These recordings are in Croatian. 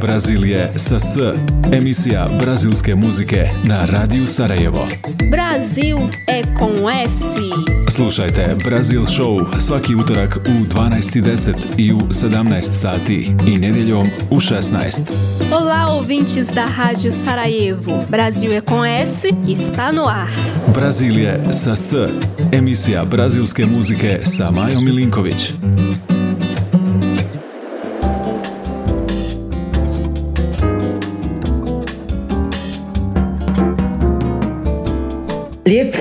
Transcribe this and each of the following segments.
Brazilije sa S. Emisija brazilske muzike na Radiju Sarajevo. Brasil é com S. Slušajte Brazil Show svaki utorak u 12.10 i u 17 sati i nedjeljom u 16. Olá, ouvintes da Rádio Sarajevo. Brasil é com S está no ar. Brazilije sa S. Emisija brazilske muzike sa Majom Milinković.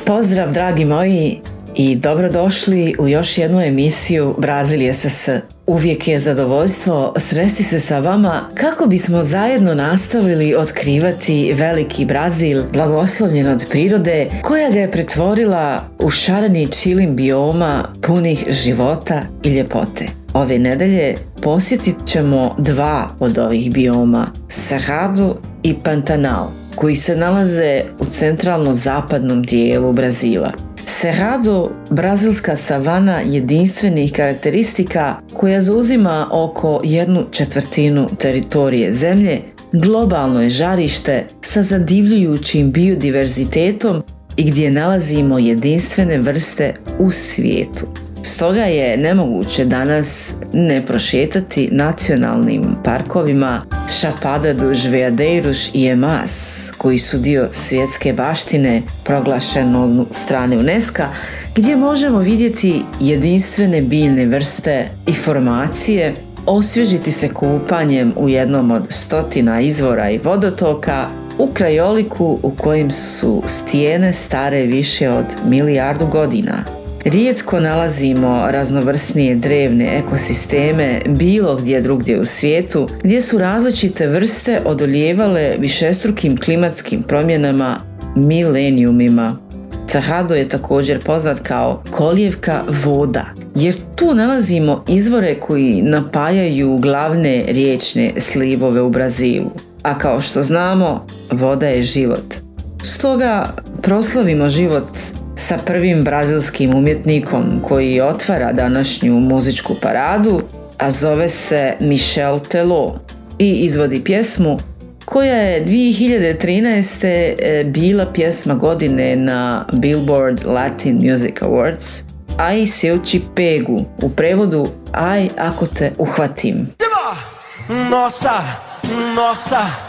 Pozdrav dragi moji i dobrodošli u još jednu emisiju Brazil SS. Uvijek je zadovoljstvo sresti se sa vama kako bismo zajedno nastavili otkrivati veliki Brazil blagoslovljen od prirode koja ga je pretvorila u šareni čilim bioma punih života i ljepote. Ove nedelje posjetit ćemo dva od ovih bioma, Cerrado i Pantanal koji se nalaze u centralno-zapadnom dijelu Brazila. Cerrado, brazilska savana jedinstvenih karakteristika koja zauzima oko jednu četvrtinu teritorije zemlje, globalno je žarište sa zadivljujućim biodiverzitetom i gdje nalazimo jedinstvene vrste u svijetu. Stoga je nemoguće danas ne prošetati nacionalnim parkovima Chapada Veadeiros i Emas, koji su dio svjetske baštine proglašeno od strane UNESCO, gdje možemo vidjeti jedinstvene biljne vrste i formacije, osvježiti se kupanjem u jednom od stotina izvora i vodotoka, u krajoliku u kojem su stijene stare više od milijardu godina. Rijetko nalazimo raznovrsnije drevne ekosisteme bilo gdje drugdje u svijetu gdje su različite vrste odoljevale višestrukim klimatskim promjenama milenijumima. Sahado je također poznat kao kolijevka voda, jer tu nalazimo izvore koji napajaju glavne riječne slivove u Brazilu. A kao što znamo, voda je život. Stoga proslavimo život sa prvim brazilskim umjetnikom koji otvara današnju muzičku paradu, a zove se Michel Tello i izvodi pjesmu koja je 2013. E, bila pjesma godine na Billboard Latin Music Awards, Aj se uči pegu, u prevodu Aj ako te uhvatim. Nossa, nossa,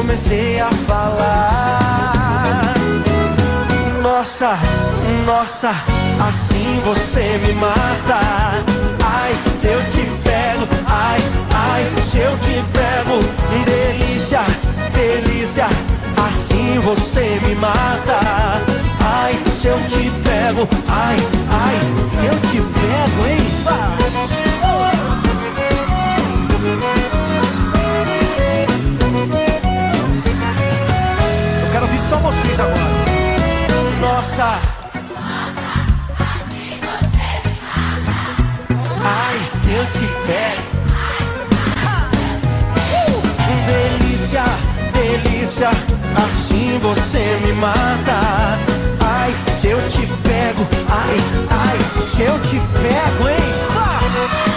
Comecei a falar. Nossa, nossa, assim você me mata. Ai, se eu te pego, ai, ai, se eu te pego, delícia, delícia, assim você me mata. Ai, se eu te pego, ai, ai, se eu te pego, hein? Eu só vocês agora. Nossa. Ai, se eu te pego. Delícia, delícia, assim você me mata. Ai, se eu te pego, ai, ai, se eu te pego, hein? Que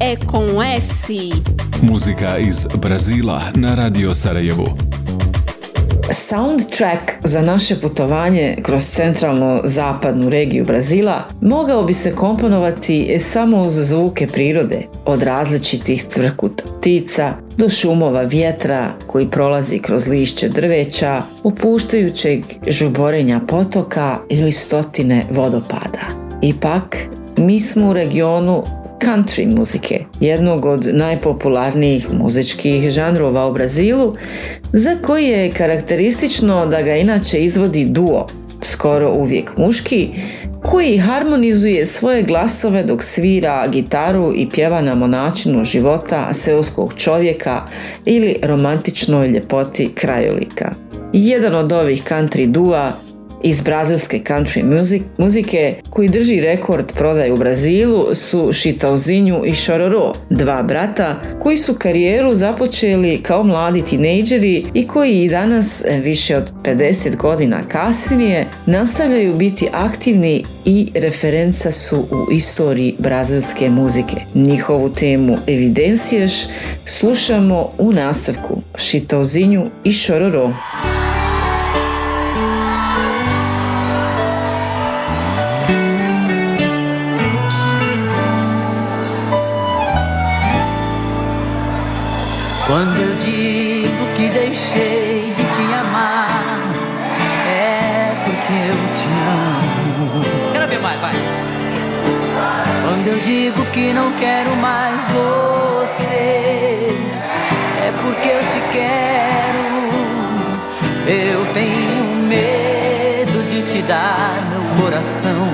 é com S. Muzika iz Brazila na Radio Sarajevo. Soundtrack za naše putovanje kroz centralno-zapadnu regiju Brazila mogao bi se komponovati samo uz zvuke prirode, od različitih cvrkuta ptica do šumova vjetra koji prolazi kroz lišće drveća, opuštajućeg žuborenja potoka ili stotine vodopada. Ipak, mi smo u regionu country muzike, jednog od najpopularnijih muzičkih žanrova u Brazilu, za koji je karakteristično da ga inače izvodi duo, skoro uvijek muški, koji harmonizuje svoje glasove dok svira gitaru i pjeva nam o načinu života seoskog čovjeka ili romantičnoj ljepoti krajolika. Jedan od ovih country dua iz brazilske country muzike koji drži rekord prodaje u Brazilu su Šitauzinju i Šororo, dva brata koji su karijeru započeli kao mladi tinejdžeri i koji i danas, e, više od 50 godina kasnije, nastavljaju biti aktivni i referenca su u istoriji brazilske muzike. Njihovu temu Evidenciješ slušamo u nastavku Šitauzinju i Šororo. Deixei de te amar, é porque eu te amo. Quero ver mais, vai. Quando eu digo que não quero mais você, é porque eu te quero. Eu tenho medo de te dar meu coração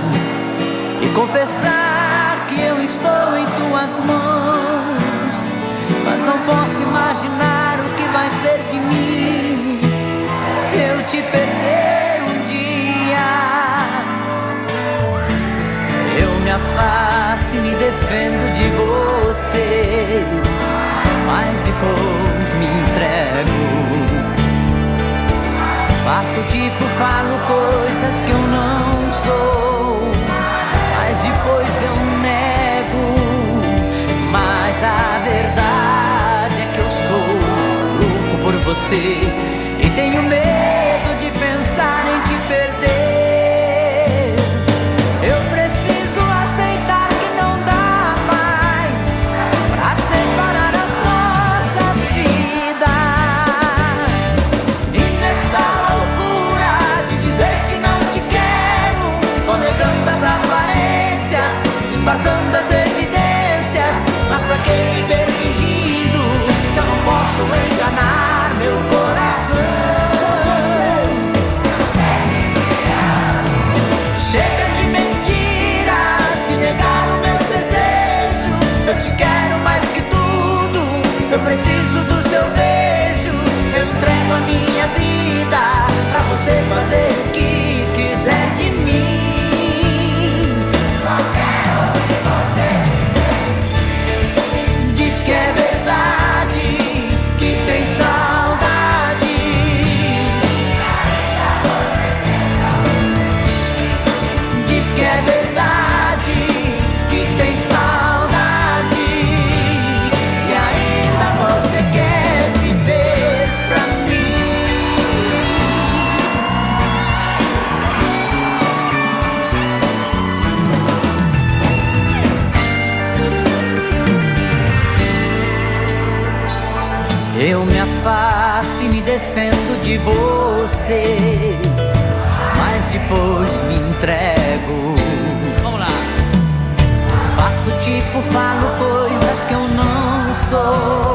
e confessar que eu estou em tuas mãos. Mas não posso imaginar vai ser de mim se eu te perder um dia. Eu me afasto e me defendo de você, mas depois me entrego. Faço tipo, falo coisas que eu não sou, mas depois eu see. Defendo de você, mas depois me entrego. Vamos lá. Faço tipo, falo coisas que eu não sou.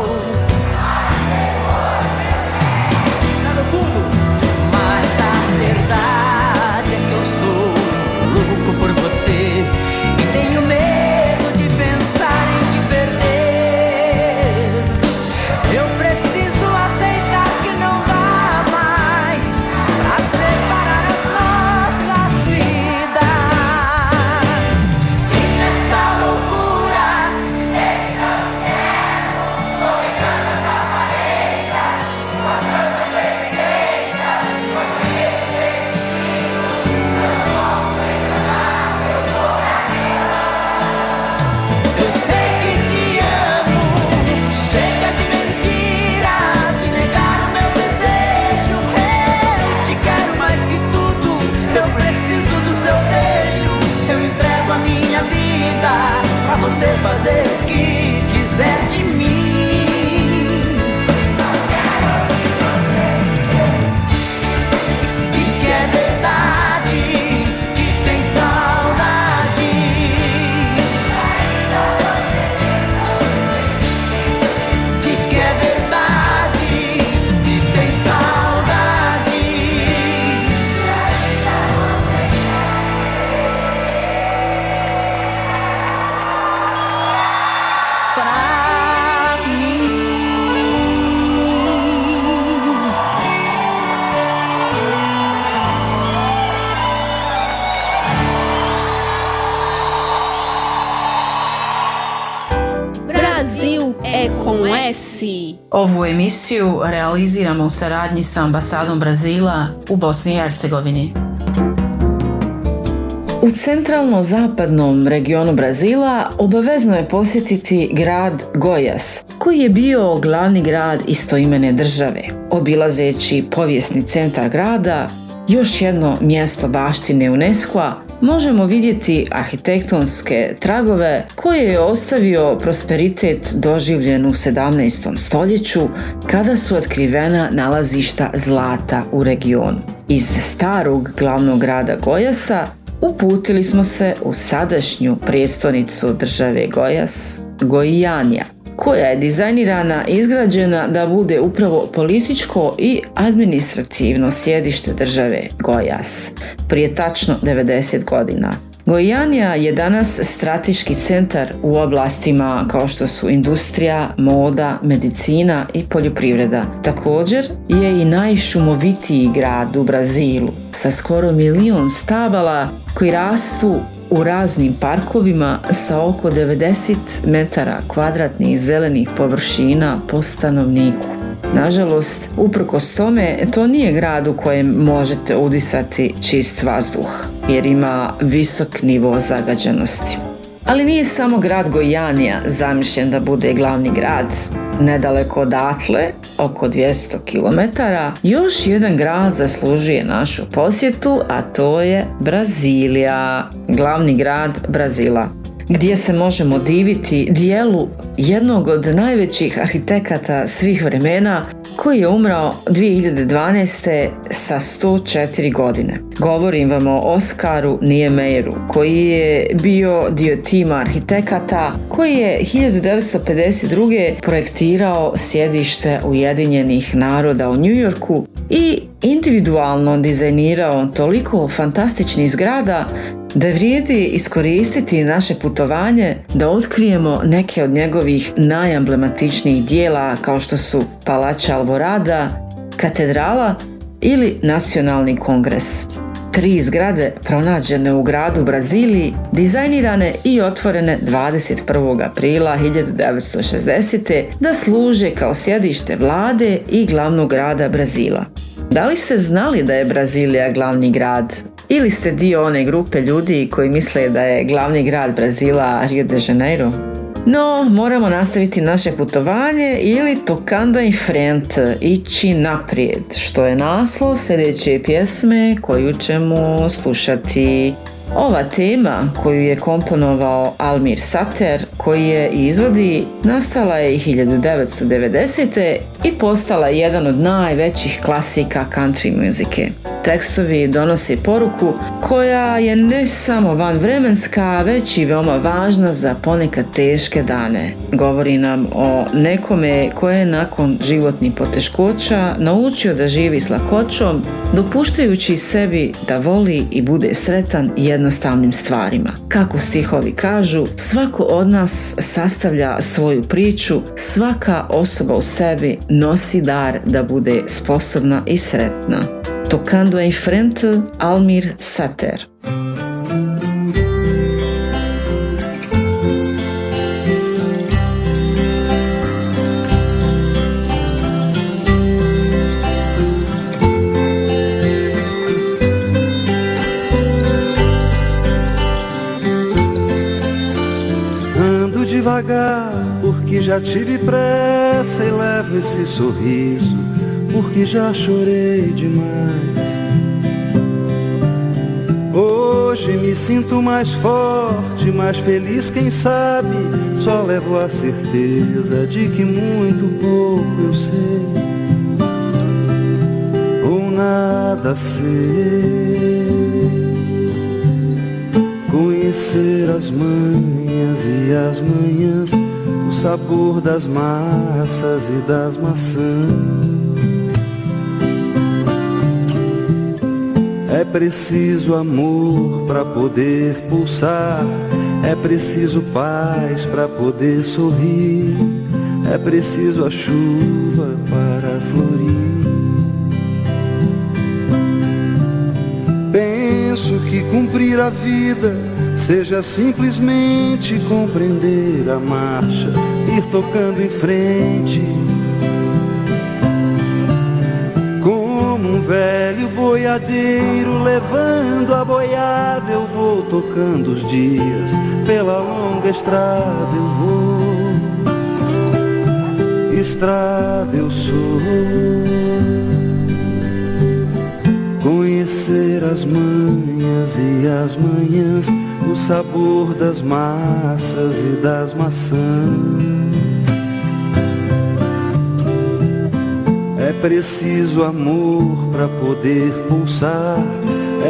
Ovu emisiju realiziramo u saradnji sa ambasadom Brazila u Bosni i Hercegovini. U centralno-zapadnom regionu Brazila obavezno je posjetiti grad Gojas, koji je bio glavni grad istoimene države. Obilazeći povijesni centar grada, još jedno mjesto baštine UNESCO-a, možemo vidjeti arhitektonske tragove koje je ostavio prosperitet doživljen u 17. stoljeću kada su otkrivena nalazišta zlata u regionu. Iz starog glavnog grada Gojasa uputili smo se u sadašnju prijestolnicu države Gojas, Goijanija, koja je dizajnirana i izgrađena da bude upravo političko i administrativno sjedište države Gojas prije tačno 90 godina. Gojanija je danas strateški centar u oblastima kao što su industrija, moda, medicina i poljoprivreda. Također je i najšumovitiji grad u Brazilu sa skoro milijun stabala koji rastu u raznim parkovima sa oko 90 metara kvadratnih zelenih površina po stanovniku. Nažalost, uprkos tome, to nije grad u kojem možete udisati čist vazduh, jer ima visok nivo zagađenosti. Ali nije samo grad Gojanija zamišljen da bude glavni grad. Nedaleko odatle, oko 200 km, još jedan grad zaslužuje našu posjetu, a to je Brazilija, glavni grad Brazila gdje se možemo diviti dijelu jednog od najvećih arhitekata svih vremena koji je umrao 2012. sa 104 godine. Govorim vam o Oskaru Niemeyeru koji je bio dio tima arhitekata koji je 1952. projektirao sjedište Ujedinjenih naroda u New Yorku i individualno dizajnirao toliko fantastičnih zgrada da vrijedi iskoristiti naše putovanje da otkrijemo neke od njegovih najemblematičnijih dijela kao što su Palača Alvorada, Katedrala ili Nacionalni kongres. Tri zgrade pronađene u gradu Braziliji, dizajnirane i otvorene 21. aprila 1960. da služe kao sjedište vlade i glavnog grada Brazila. Da li ste znali da je Brazilija glavni grad ili ste dio one grupe ljudi koji misle da je glavni grad Brazila Rio de Janeiro? No, moramo nastaviti naše putovanje ili tocando in frente, ići naprijed, što je naslov sljedeće pjesme koju ćemo slušati ova tema koju je komponovao Almir Sater, koji je izvodi, nastala je i 1990. i postala jedan od najvećih klasika country muzike. Tekstovi donose poruku koja je ne samo vanvremenska, već i veoma važna za ponekad teške dane. Govori nam o nekome koje je nakon životnih poteškoća naučio da živi s lakoćom, dopuštajući sebi da voli i bude sretan jednostavnim stvarima. Kako stihovi kažu, svako od nas sastavlja svoju priču, svaka osoba u sebi nosi dar da bude sposobna i sretna. Tocando em frente, Almir Sater. Devagar, porque já tive pressa e levo esse sorriso, porque já chorei demais. Hoje me sinto mais forte, mais feliz, quem sabe. Só levo a certeza de que muito pouco eu sei, ou nada sei. Conhecer as manhas e as manhãs, o sabor das massas e das maçãs. É preciso amor para poder pulsar, é preciso paz para poder sorrir, é preciso a chuva para florir. Penso que cumprir a vida Seja simplesmente compreender a marcha, ir tocando em frente. Como um velho boiadeiro levando a boiada, eu vou tocando os dias. Pela longa estrada eu vou, estrada eu sou. Conhecer as manhas e as manhãs o sabor das massas e das maçãs. É preciso amor para poder pulsar,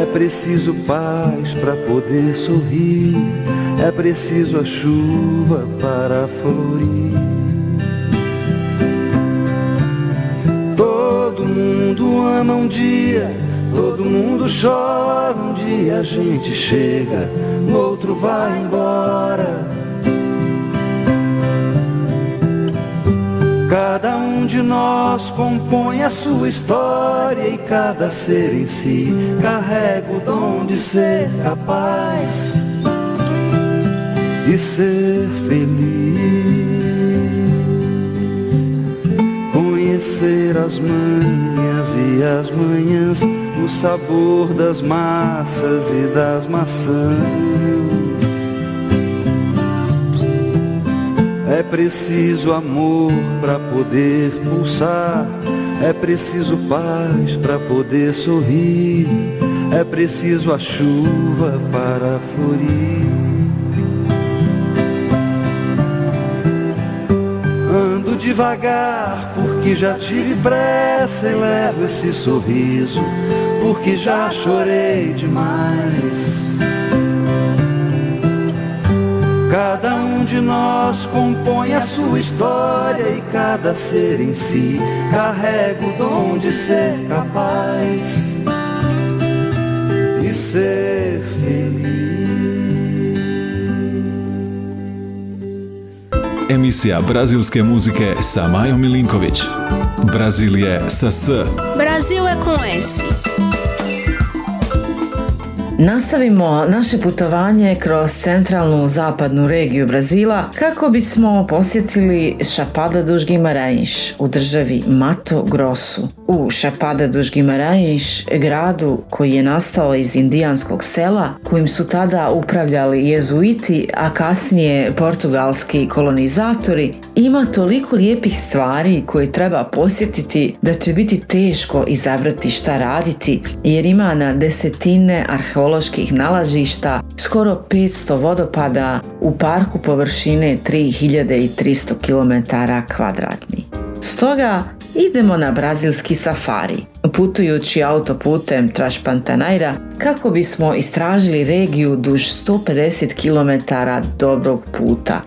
é preciso paz para poder sorrir, é preciso a chuva para florir. Todo mundo ama um dia, todo mundo chora um dia a gente chega no outro vai embora. Cada um de nós compõe a sua história e cada ser em si carrega o dom de ser capaz e ser feliz. Conhecer as manhas e as manhãs o sabor das massas e das maçãs. É preciso amor para poder pulsar, é preciso paz para poder sorrir, é preciso a chuva para florir. Ando devagar porque já tive pressa e levo esse sorriso porque já chorei demais. Cada um de nós compõe a sua história e cada ser em si carrega o dom de ser capaz e ser feliz. Emisija brazilske muzike sa Majom Milinković. Brazil je sa S. Brasil je com S. Nastavimo naše putovanje kroz centralnu zapadnu regiju Brazila kako bismo posjetili Chapada dos Guimarães u državi Mato Grosso. U Chapada dos Guimarães, gradu koji je nastao iz indijanskog sela, kojim su tada upravljali jezuiti, a kasnije portugalski kolonizatori, ima toliko lijepih stvari koje treba posjetiti da će biti teško izabrati šta raditi jer ima na desetine arheoloških nalažišta, skoro 500 vodopada u parku površine 3300 km kvadratni. Stoga idemo na brazilski safari, putujući autoputem Trašpantanaira kako bismo istražili regiju duž 150 km dobrog puta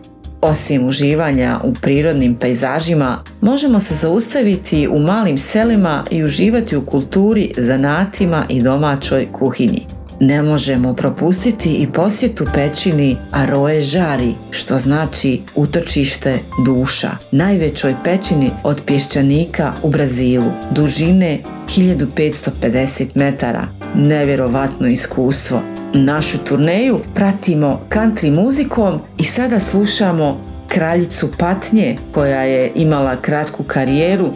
osim uživanja u prirodnim pejzažima, možemo se zaustaviti u malim selima i uživati u kulturi, zanatima i domaćoj kuhinji. Ne možemo propustiti i posjetu pećini Aroe Žari, što znači utočište duša, najvećoj pećini od pješčanika u Brazilu, dužine 1550 metara. Nevjerovatno iskustvo. Našu turneju pratimo country muzikom i sada slušamo kraljicu Patnje koja je imala kratku karijeru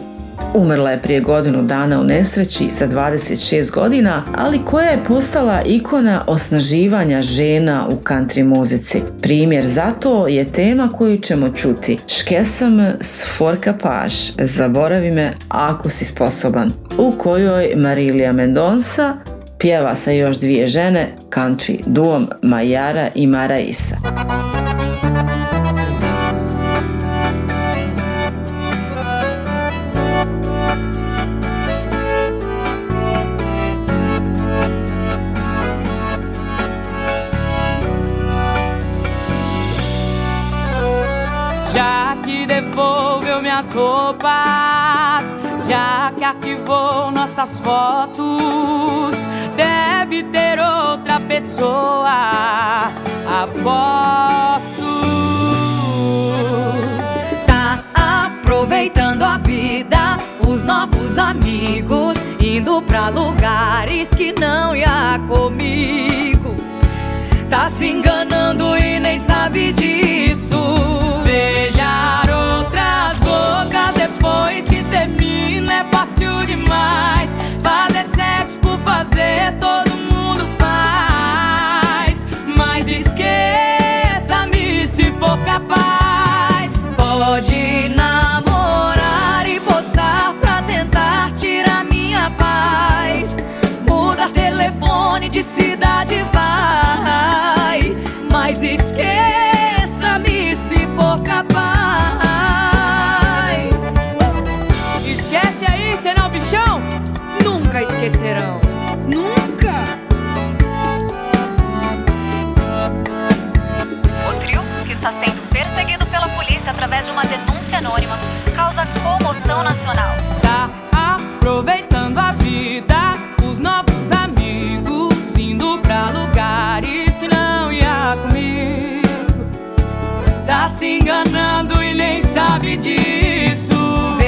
Umrla je prije godinu dana u nesreći sa 26 godina, ali koja je postala ikona osnaživanja žena u country muzici. Primjer za to je tema koju ćemo čuti. Škesam s forka paš, zaboravi me ako si sposoban, u kojoj Marilija Mendonsa pjeva sa još dvije žene, country duom Majara i Maraisa. Roupas, já que arquivou nossas fotos, deve ter outra pessoa. Aposto. Tá aproveitando a vida, os novos amigos, indo pra lugares que não ia comigo Tá se enganando e nem sabe disso. É fácil demais. Fazer sexo por fazer todo mundo faz. Mas esqueça-me se for capaz. Pode namorar e postar pra tentar tirar minha paz. Mudar telefone de cidade vai. Mas esqueça-me esquecerão. Nunca! O trio, que está sendo perseguido pela polícia através de uma denúncia anônima, causa comoção nacional. Tá aproveitando a vida, os novos amigos, indo pra lugares que não ia comigo. Tá se enganando e nem sabe disso.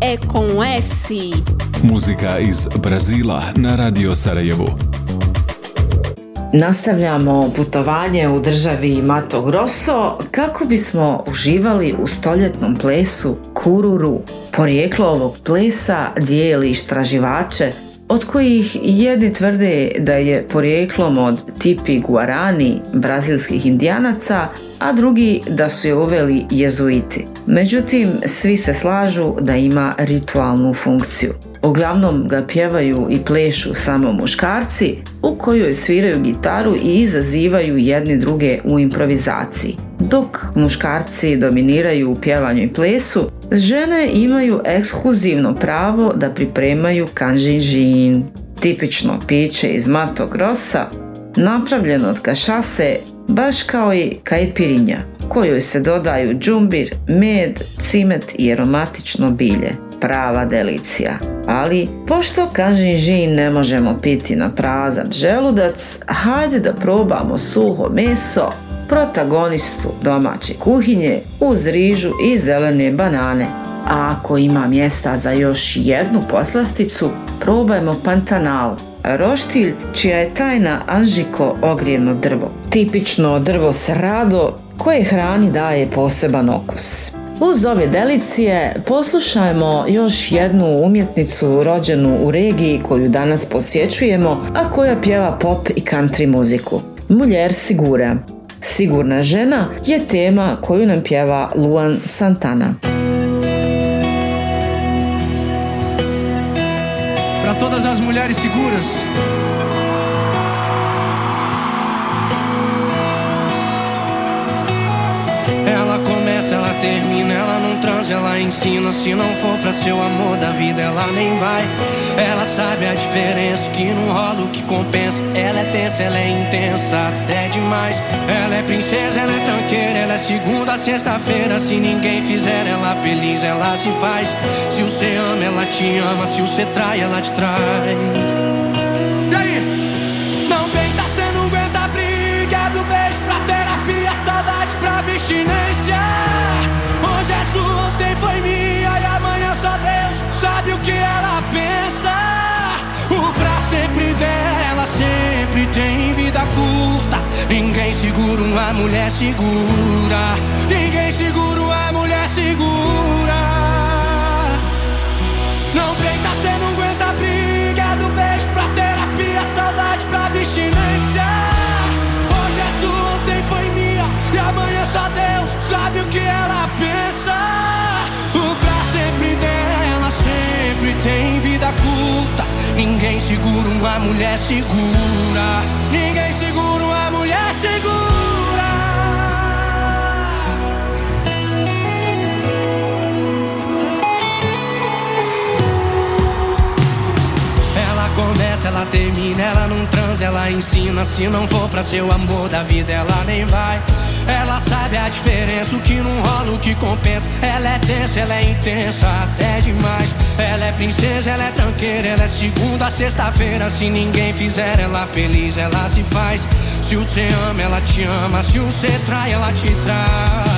É com S. Muzika iz Brazila na Radio Sarajevo. Nastavljamo putovanje u državi Mato Grosso kako bismo uživali u stoljetnom plesu kururu. Porijeklo ovog plesa dijeli istraživače od kojih jedni tvrde da je porijeklom od tipi guarani brazilskih indijanaca, a drugi da su je uveli jezuiti. Međutim, svi se slažu da ima ritualnu funkciju. Uglavnom ga pjevaju i plešu samo muškarci u kojoj sviraju gitaru i izazivaju jedni druge u improvizaciji. Dok muškarci dominiraju u pjevanju i plesu, žene imaju ekskluzivno pravo da pripremaju kanžinžin, tipično piće iz Mato Grossa, napravljeno od kašase, baš kao i kajpirinja, kojoj se dodaju džumbir, med, cimet i aromatično bilje. Prava delicija. Ali, pošto kanžinžin ne možemo piti na prazan želudac, hajde da probamo suho meso, protagonistu domaće kuhinje uz rižu i zelene banane. A ako ima mjesta za još jednu poslasticu, probajmo pantanal, roštilj čija je tajna anžiko ogrijevno drvo. Tipično drvo s rado koje hrani daje poseban okus. Uz ove delicije poslušajmo još jednu umjetnicu rođenu u regiji koju danas posjećujemo, a koja pjeva pop i country muziku. Mulher Sigura. Sigurna žena je tema koju nam pjeva Luan Santana. Para todas as mulheres seguras. Começa, ela termina, ela não transa, ela ensina. Se não for pra ser o amor da vida, ela nem vai. Ela sabe a diferença, que não rola o que compensa. Ela é tensa, ela é intensa, até demais. Ela é princesa, ela é tranqueira, ela é segunda, sexta-feira. Se ninguém fizer ela feliz, ela se faz. Se você ama, ela te ama. Se você trai, ela te trai. E aí? Não tenta, cê não aguenta briga do beijo pra terapia, saudade pra abstinência. Ontem foi minha e amanhã só Deus sabe o que ela pensa. O pra sempre dela sempre tem vida curta. Ninguém segura uma mulher segura. Ninguém segura uma mulher segura. Não peita, cê não Ninguém segura uma mulher segura. Ninguém segura uma mulher segura. Ela começa, ela termina, ela não transa, ela ensina. Se não for pra ser o amor da vida, ela nem vai. Ela sabe a diferença, o que não rola, o que compensa. Ela é densa, ela é intensa, até demais. Ela é princesa, ela é tranqueira, ela é segunda sexta-feira. Se ninguém fizer ela feliz, ela se faz. Se você ama, ela te ama. Se você trai, ela te trai.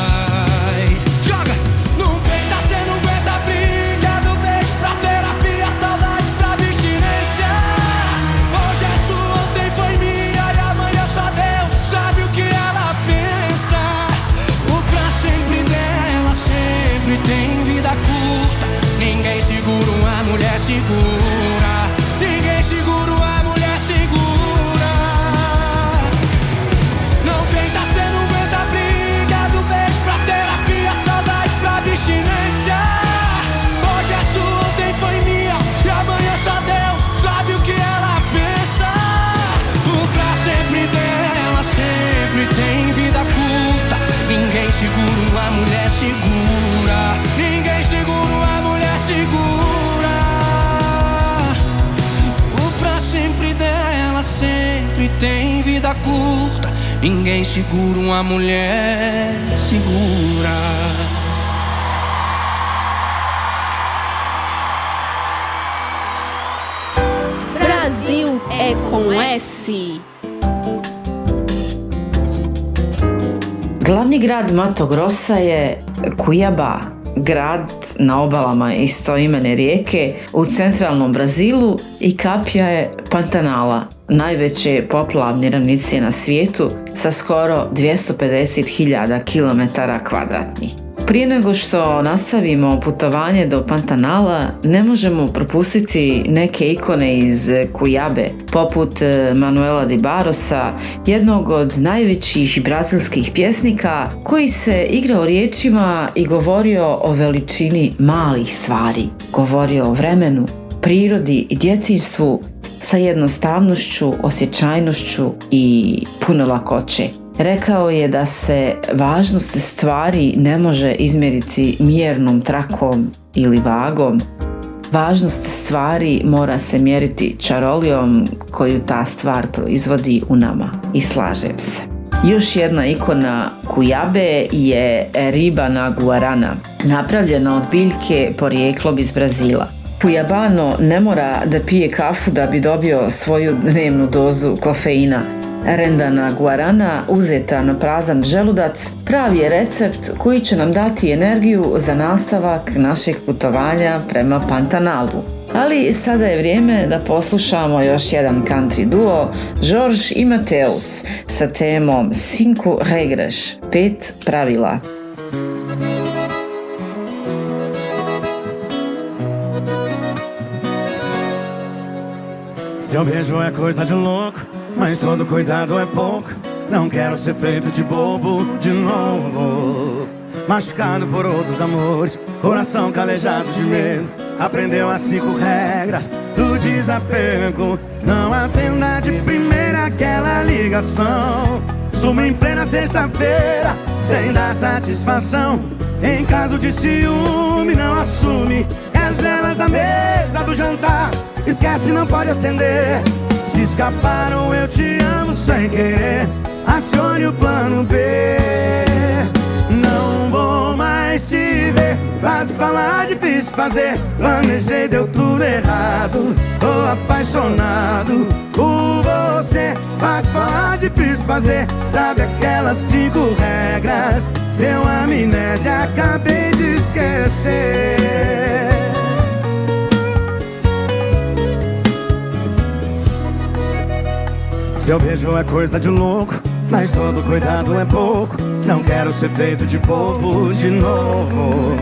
Mulher segura. Ninguém segura uma mulher segura. Não tenta, cê não aguenta a briga do beijo pra terapia, saudade pra abstinência. Hoje é sua, ontem foi minha e amanhã só Deus sabe o que ela pensa. O pra sempre dela sempre tem vida curta. Ninguém segura uma mulher segura. Curta. Ninguém segura uma mulher segura. Brasil é com S. Glavni grad Mato Grossa je Cuiabá, grad na obalama istoimene rijeke u centralnom Brazilu i kapija je Pantanala, najveće poplavne ravnice na svijetu sa skoro 250.000 km kvadratnih. Prije nego što nastavimo putovanje do Pantanala, ne možemo propustiti neke ikone iz Kujabe, poput eh, Manuela Di Barosa, jednog od najvećih brazilskih pjesnika koji se igrao riječima i govorio o veličini malih stvari. Govorio o vremenu, prirodi i djetinstvu sa jednostavnošću, osjećajnošću i puno lakoće. Rekao je da se važnost stvari ne može izmjeriti mjernom trakom ili vagom. Važnost stvari mora se mjeriti čarolijom koju ta stvar proizvodi u nama i slažem se. Još jedna ikona Kujabe je ribana guarana, napravljena od biljke porijeklom iz Brazila. Kujabano ne mora da pije kafu da bi dobio svoju dnevnu dozu kofeina. Rendana guarana uzeta na prazan želudac pravi je recept koji će nam dati energiju za nastavak našeg putovanja prema Pantanalu. Ali sada je vrijeme da poslušamo još jedan country duo, George i Mateus, sa temom Cinco regras, pet pravila. Se eu vejo é coisa de louco, mas todo cuidado é pouco. Não quero ser feito de bobo de novo. Machucado por outros amores, coração calejado de medo. Aprendeu as cinco regras do desapego. Não atenda de primeira aquela ligação. Suma em plena sexta-feira, sem dar satisfação. Em caso de ciúme, não assume. E as velas da mesa do jantar, esquece, não pode acender. Se escaparam, eu te amo sem querer. Acione o plano B. Não vou mais te ver. Fácil falar, difícil fazer. Planejei, deu tudo errado. Tô apaixonado por você. Fácil falar, difícil fazer. Sabe aquelas cinco regras? Deu amnésia, acabei de esquecer. Se eu vejo é coisa de louco, mas todo cuidado é pouco. Não quero ser feito de bobo de novo.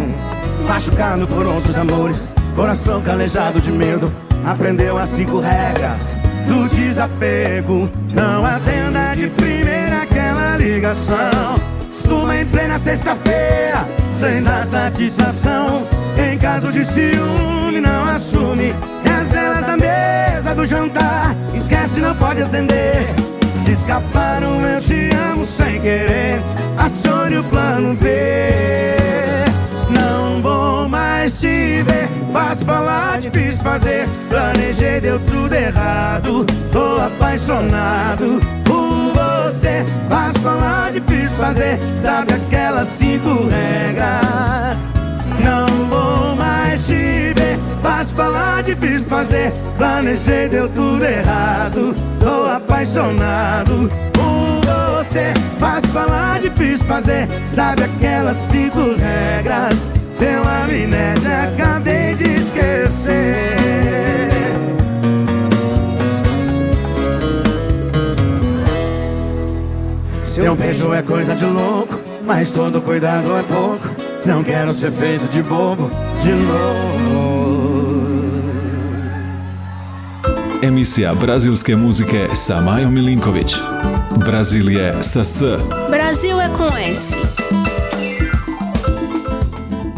Machucado por outros amores, coração calejado de medo. Aprendeu as cinco regras do desapego. Não atenda de primeira aquela ligação. Suma em plena sexta-feira, sem dar satisfação. Em caso de ciúme, não assume. Da mesa do jantar, esquece, não pode acender. Se escapar um eu te amo sem querer, acione o plano B. Não vou mais te ver, fácil falar, difícil fazer. Planejei, deu tudo errado, tô apaixonado por você. Fácil falar, difícil fazer, sabe aquelas cinco regras. Difícil fazer. Planejei, deu tudo errado, tô apaixonado por você. Fácil falar, difícil fazer, sabe aquelas cinco regras. Deu amnésia, acabei de esquecer. Seu beijo é coisa de louco, mas todo cuidado é pouco. Não quero ser feito de bobo de novo. Emisija brazilske muzike sa Majom Milinković. Brazil je sa S. Brasil é com S.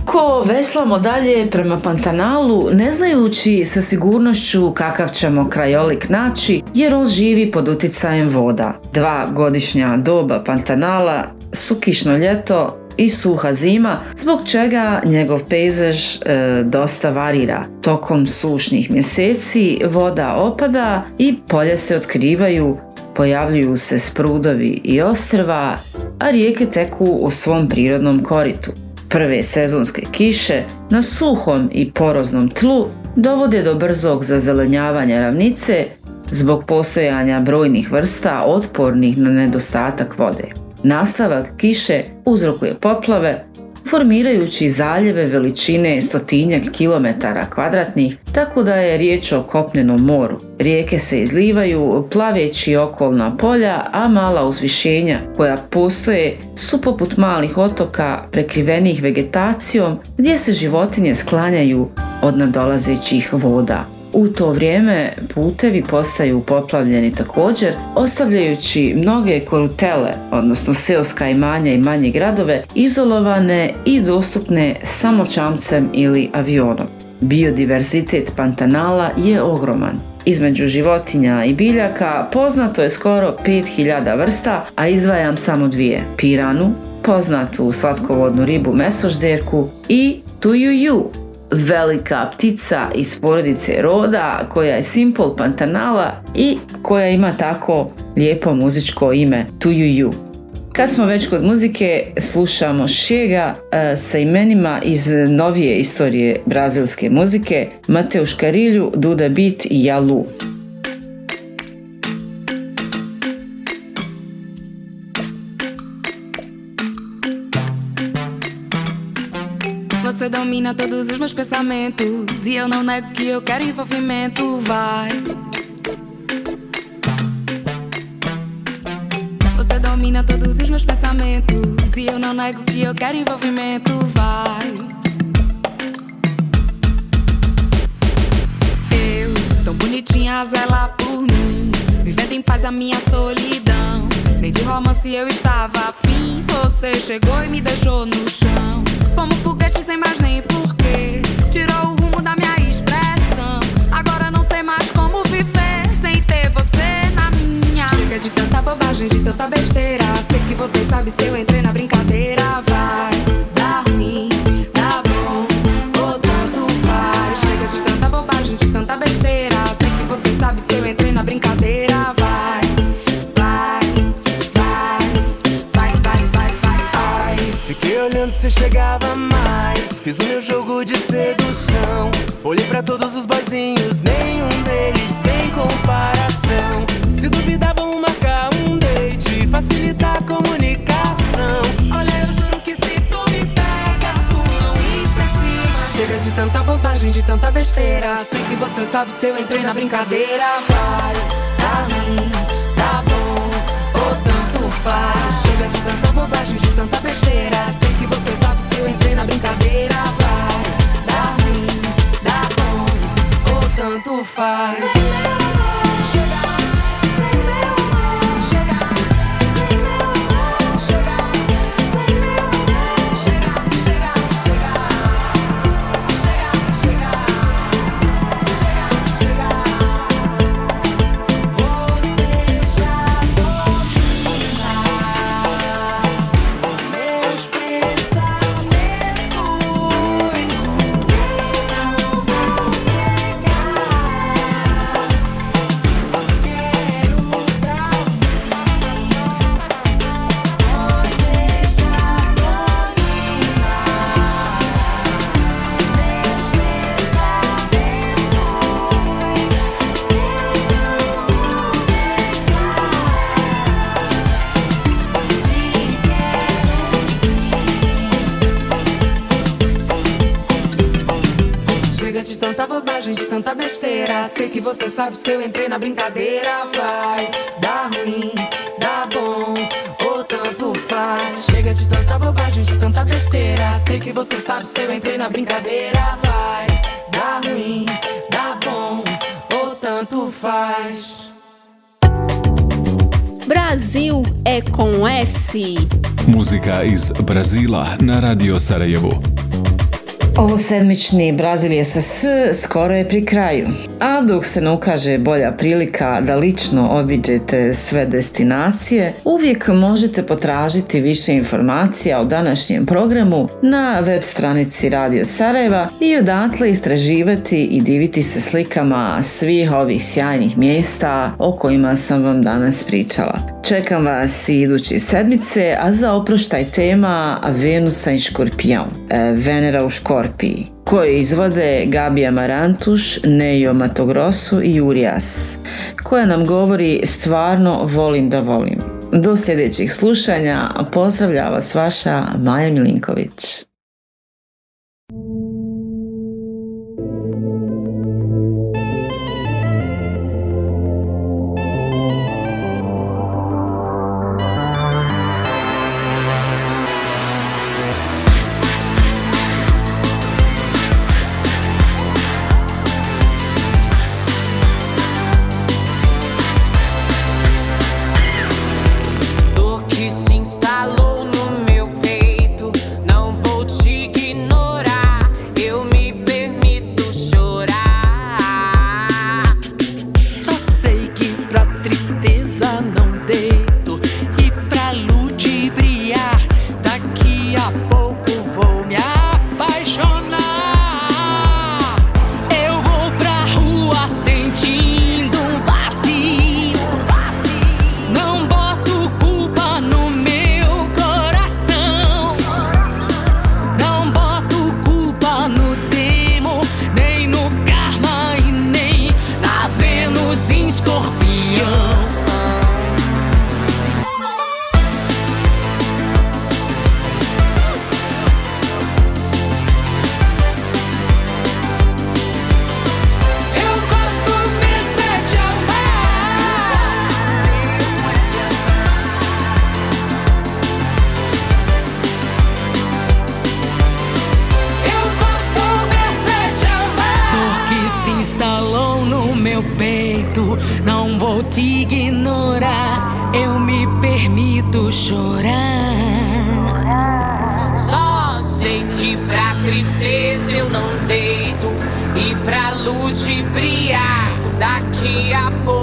Ko veslamo dalje prema Pantanalu, ne znajući sa sigurnošću kakav ćemo krajolik naći, jer on živi pod utjecajem voda. Dva godišnja doba Pantanala su kišno ljeto i suha zima, zbog čega njegov pejzaž e, dosta varira. Tokom sušnih mjeseci voda opada i polje se otkrivaju, pojavljuju se sprudovi i ostrva, a rijeke teku u svom prirodnom koritu. Prve sezonske kiše na suhom i poroznom tlu dovode do brzog zazelenjavanja ravnice zbog postojanja brojnih vrsta otpornih na nedostatak vode. Nastavak kiše uzrokuje poplave, formirajući zaljeve veličine stotinjak kilometara kvadratnih, tako da je riječ o kopnenom moru. Rijeke se izlivaju plaveći okolna polja, a mala uzvišenja koja postoje su poput malih otoka prekrivenih vegetacijom gdje se životinje sklanjaju od nadolazećih voda. U to vrijeme putevi postaju poplavljeni također, ostavljajući mnoge korutele, odnosno seoska imanja i manje gradove, izolovane i dostupne samo čamcem ili avionom. Biodiverzitet Pantanala je ogroman. Između životinja i biljaka poznato je skoro 5000 vrsta, a izdvajam samo dvije. Piranu, poznatu slatkovodnu ribu mesožderku i tujuju, velika ptica iz porodice roda koja je simbol Pantanala i koja ima tako lijepo muzičko ime Tujuju. Kad smo već kod muzike, slušamo Šega e, sa imenima iz novije istorije brazilske muzike Mateu Škarilju, Duda Beat i Jalu. Domina todos os meus pensamentos. E eu não nego que eu quero envolvimento. Vai. Você domina todos os meus pensamentos. E eu não nego que eu quero envolvimento. Vai. Eu, tão bonitinha, zela por mim. Vivendo em paz a minha solidão. Nem de romance eu estava afim. Você chegou e me deixou no chão. Como foguete sem mais nem porquê. Tirou o rumo da minha expressão. Agora não sei mais como viver sem ter você na minha. Chega de tanta bobagem, de tanta besteira. Sei que você sabe se eu entrei na brincadeira. Vai dar ruim, dá bom, ou tanto faz. Chega de tanta bobagem, de tanta besteira. Sei que você sabe se eu entrei na brincadeira. Vai, vai, vai, vai, vai, vai, vai. Fiquei olhando se chegava. Fiz o meu jogo de sedução. Olhei pra todos os boizinhos, nenhum deles tem comparação. Se duvidar, vamos marcar um date, facilitar a comunicação. Olha, eu juro que se tu me pega, tu não esquece. Chega de tanta bobagem, de tanta besteira. Sei que você sabe se eu entrei na brincadeira. Vai, dá ruim, tá bom, ou tanto faz. Chega de tanta bobagem, de tanta besteira. Sei se eu entrei na brincadeira. Vai, dá ruim, dá bom, ou tanto faz. Tanta besteira. Sei que você sabe se eu entrei na brincadeira. Vai dar ruim, dá bom, ou tanto faz. Chega de tanta bobagem, de tanta besteira. Sei que você sabe se eu entrei na brincadeira. Vai dar ruim, dá bom, ou tanto faz. Brasil é com S. Muzika iz Brazila na Radio Sarajevo. Ovo sedmični Brazil SS skoro je pri kraju, a dok se ne ukaže bolja prilika da lično obiđete sve destinacije, uvijek možete potražiti više informacija o današnjem programu na web stranici Radio Sarajeva i odatle istraživati i diviti se slikama svih ovih sjajnih mjesta o kojima sam vam danas pričala. Čekam vas i idući sedmice, a za oproštaj tema Venusa i Škorpijon, e, Venera u Škorpiji, koje izvode Gabija Marantuš, Nejo Matogrosu i Urias, koja nam govori stvarno volim da volim. Do sljedećih slušanja pozdravlja vas vaša Maja Milinković. grito, não vou te ignorar. Eu me permito chorar. Só sei que pra tristeza eu não deito e pra ludibriar daqui a pouco.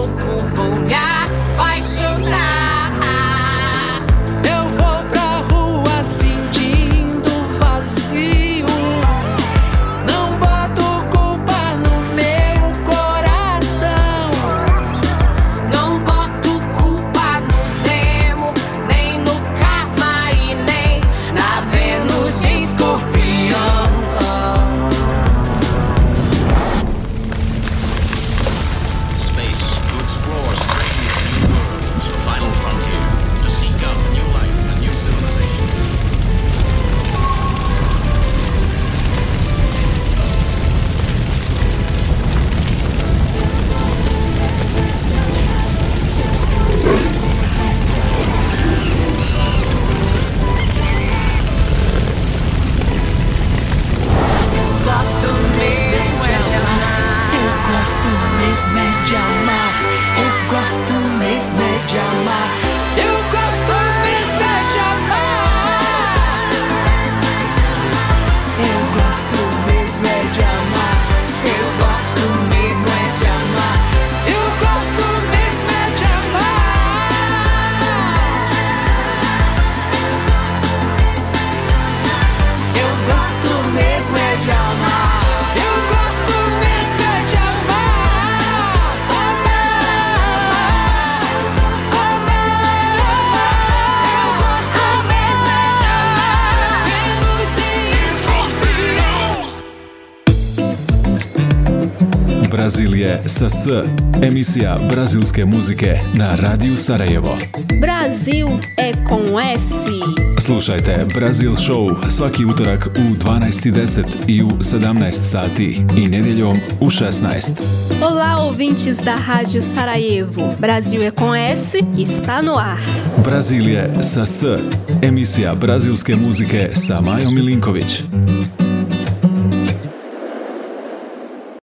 Sa S, emisija brazilske muzike na Radiju Sarajevo. Brasil é com S. Slušajte Brazil Show svaki utorak u 12.10 i u 17 sati i nedjeljom u 16. Olá, ouvintes da Rádio Sarajevo. Brasil é com S está no ar. Brazilije sa S, emisija brazilske muzike sa Majom Milinković.